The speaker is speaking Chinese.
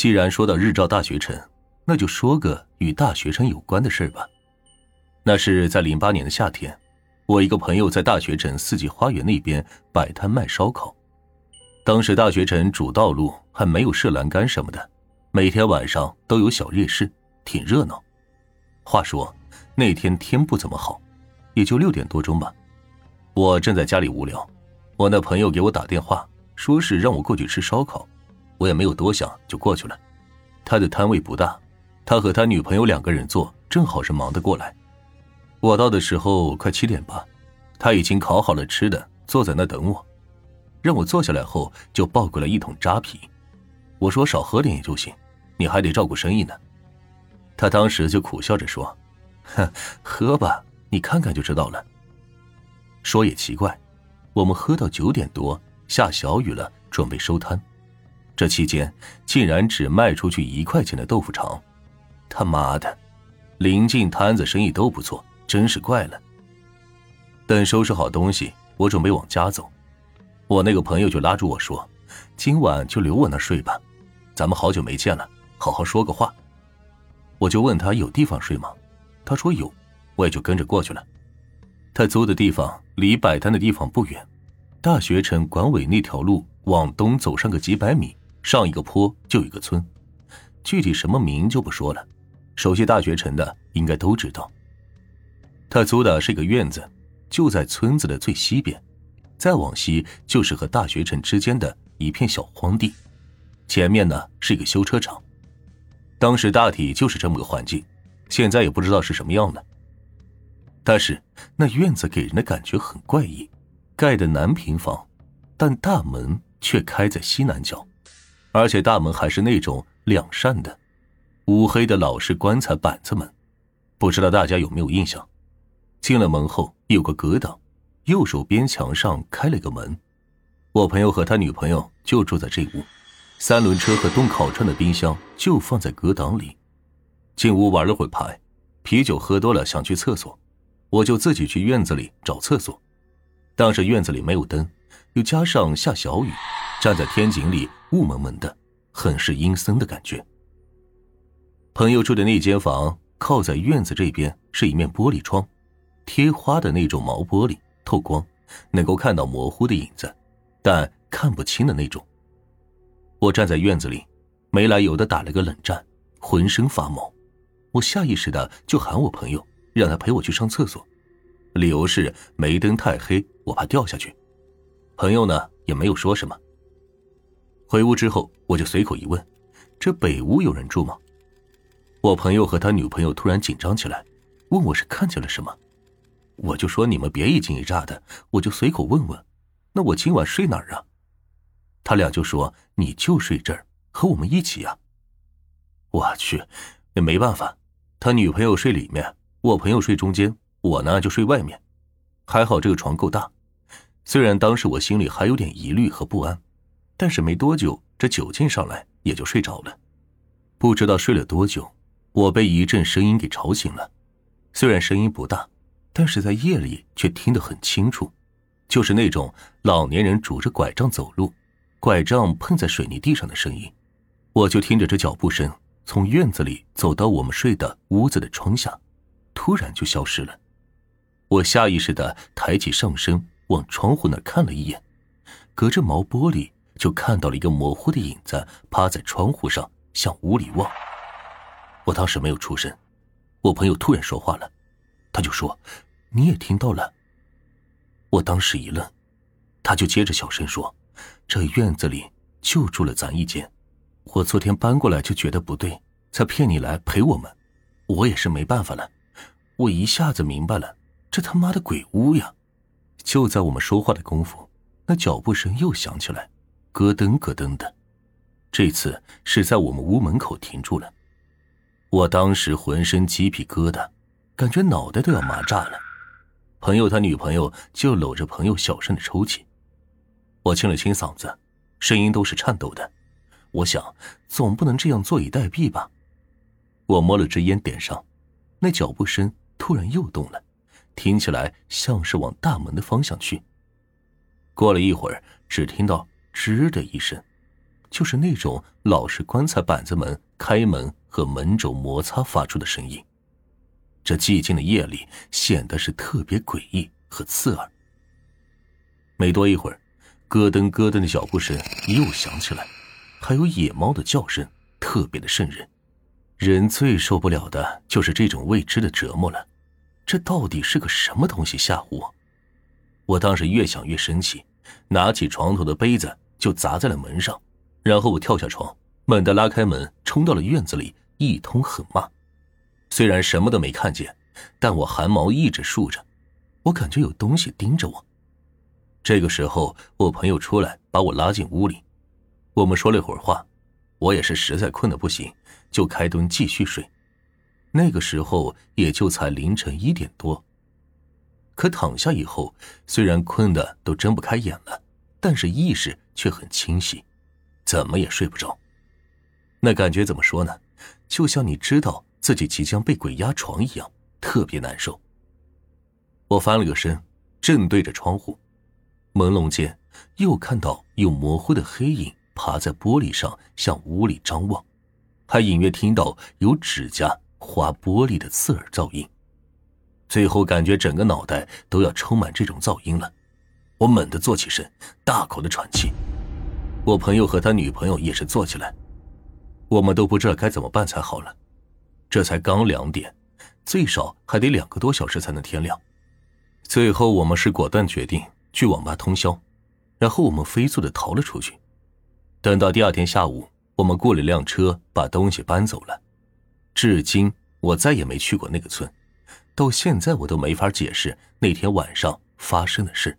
既然说到日照大学城，那就说个与大学城有关的事吧。那是在零八年的夏天，我一个朋友在大学城四季花园那边摆摊卖烧烤。当时大学城主道路还没有设栏杆什么的，每天晚上都有小夜市，挺热闹。话说那天天不怎么好，也就六点多钟吧。我正在家里无聊，我那朋友给我打电话，说是让我过去吃烧烤，我也没有多想就过去了。他的摊位不大，他和他女朋友两个人坐，正好是忙得过来。我到的时候快七点吧，他已经烤好了吃的，坐在那等我。让我坐下来后，就抱过来一桶扎啤。我说少喝点也就行，你还得照顾生意呢。他当时就苦笑着说：“哼，喝吧，你看看就知道了。”说也奇怪，我们喝到九点多，下小雨了，准备收摊。这期间竟然只卖出去一块钱的豆腐肠。他妈的，临近摊子生意都不错，真是怪了。等收拾好东西，我准备往家走。我那个朋友就拉住我说：“今晚就留我那睡吧，咱们好久没见了，好好说个话。”我就问他有地方睡吗？他说有，我也就跟着过去了。他租的地方离摆摊的地方不远，大学城管委那条路往东走上个几百米，上一个坡就一个村，具体什么名就不说了，熟悉大学城的应该都知道。他租的是一个院子，就在村子的最西边。再往西就是和大学城之间的一片小荒地，前面呢是一个修车厂。当时大体就是这么个环境，现在也不知道是什么样的。但是那院子给人的感觉很怪异，盖的南平房，但大门却开在西南角，而且大门还是那种两扇的，乌黑的老式棺材板子门，不知道大家有没有印象？进了门后有个隔挡。右手边墙上开了个门，我朋友和他女朋友就住在这屋，三轮车和冻烤串的冰箱就放在隔挡里。进屋玩了会牌，啤酒喝多了想去厕所，我就自己去院子里找厕所。当时院子里没有灯，又加上下小雨，站在天井里雾蒙蒙的，很是阴森的感觉。朋友住的那间房靠在院子这边，是一面玻璃窗，贴花的那种毛玻璃。透光，能够看到模糊的影子，但看不清的那种。我站在院子里，没来由的打了个冷战，浑身发毛。我下意识的就喊我朋友，让他陪我去上厕所，理由是没灯太黑，我怕掉下去。朋友呢也没有说什么。回屋之后，我就随口一问：“这北屋有人住吗？”我朋友和他女朋友突然紧张起来，问我是看见了什么。我就说你们别一惊一乍的，我就随口问问，那我今晚睡哪儿啊？他俩就说你就睡这儿，和我们一起呀。我去，那没办法，他女朋友睡里面，我朋友睡中间，我呢就睡外面。还好这个床够大，虽然当时我心里还有点疑虑和不安，但是没多久这酒劲上来，也就睡着了。不知道睡了多久，我被一阵声音给吵醒了，虽然声音不大。但是在夜里却听得很清楚，就是那种老年人拄着拐杖走路，拐杖碰在水泥地上的声音。我就听着这脚步声从院子里走到我们睡的屋子的窗下，突然就消失了。我下意识的抬起上身往窗户那看了一眼，隔着毛玻璃就看到了一个模糊的影子趴在窗户上向屋里望。我当时没有出声，我朋友突然说话了。他就说：“你也听到了。”我当时一愣，他就接着小声说：“这院子里就住了咱一间，我昨天搬过来就觉得不对，才骗你来陪我们。我也是没办法了。我一下子明白了，这他妈的鬼屋呀！”就在我们说话的功夫，那脚步声又响起来，咯噔咯噔的。这次是在我们屋门口停住了。我当时浑身鸡皮疙瘩。感觉脑袋都要麻炸了，朋友他女朋友就搂着朋友小声的抽泣，我清了清嗓子，声音都是颤抖的。我想总不能这样坐以待毙吧。我摸了支烟点上，那脚步声突然又动了，听起来像是往大门的方向去。过了一会儿，只听到吱的一声，就是那种老式棺材板子门开门和门轴摩擦发出的声音。这寂静的夜里显得是特别诡异和刺耳。没多一会儿，咯噔咯噔的脚步声又响起来，还有野猫的叫声，特别的瘆人。人最受不了的就是这种未知的折磨了。这到底是个什么东西吓唬我？我当时越想越生气，拿起床头的杯子就砸在了门上，然后我跳下床，猛地拉开门，冲到了院子里，一通狠骂。虽然什么都没看见，但我汗毛一直竖着，我感觉有东西盯着我。这个时候，我朋友出来把我拉进屋里，我们说了一会儿话，我也是实在困得不行，就开灯继续睡。那个时候也就才凌晨一点多，可躺下以后，虽然困得都睁不开眼了，但是意识却很清晰，怎么也睡不着。那感觉怎么说呢？就像你知道。自己即将被鬼压床一样，特别难受。我翻了个身，正对着窗户，朦胧间又看到有模糊的黑影爬在玻璃上向屋里张望，还隐约听到有指甲划玻璃的刺耳噪音。最后感觉整个脑袋都要充满这种噪音了，我猛地坐起身，大口的喘气。我朋友和他女朋友也是坐起来，我们都不知道该怎么办才好了。这才刚两点，最少还得两个多小时才能天亮。最后，我们是果断决定去网吧通宵，然后我们飞速的逃了出去。等到第二天下午，我们雇了辆车把东西搬走了。至今，我再也没去过那个村，到现在我都没法解释那天晚上发生的事。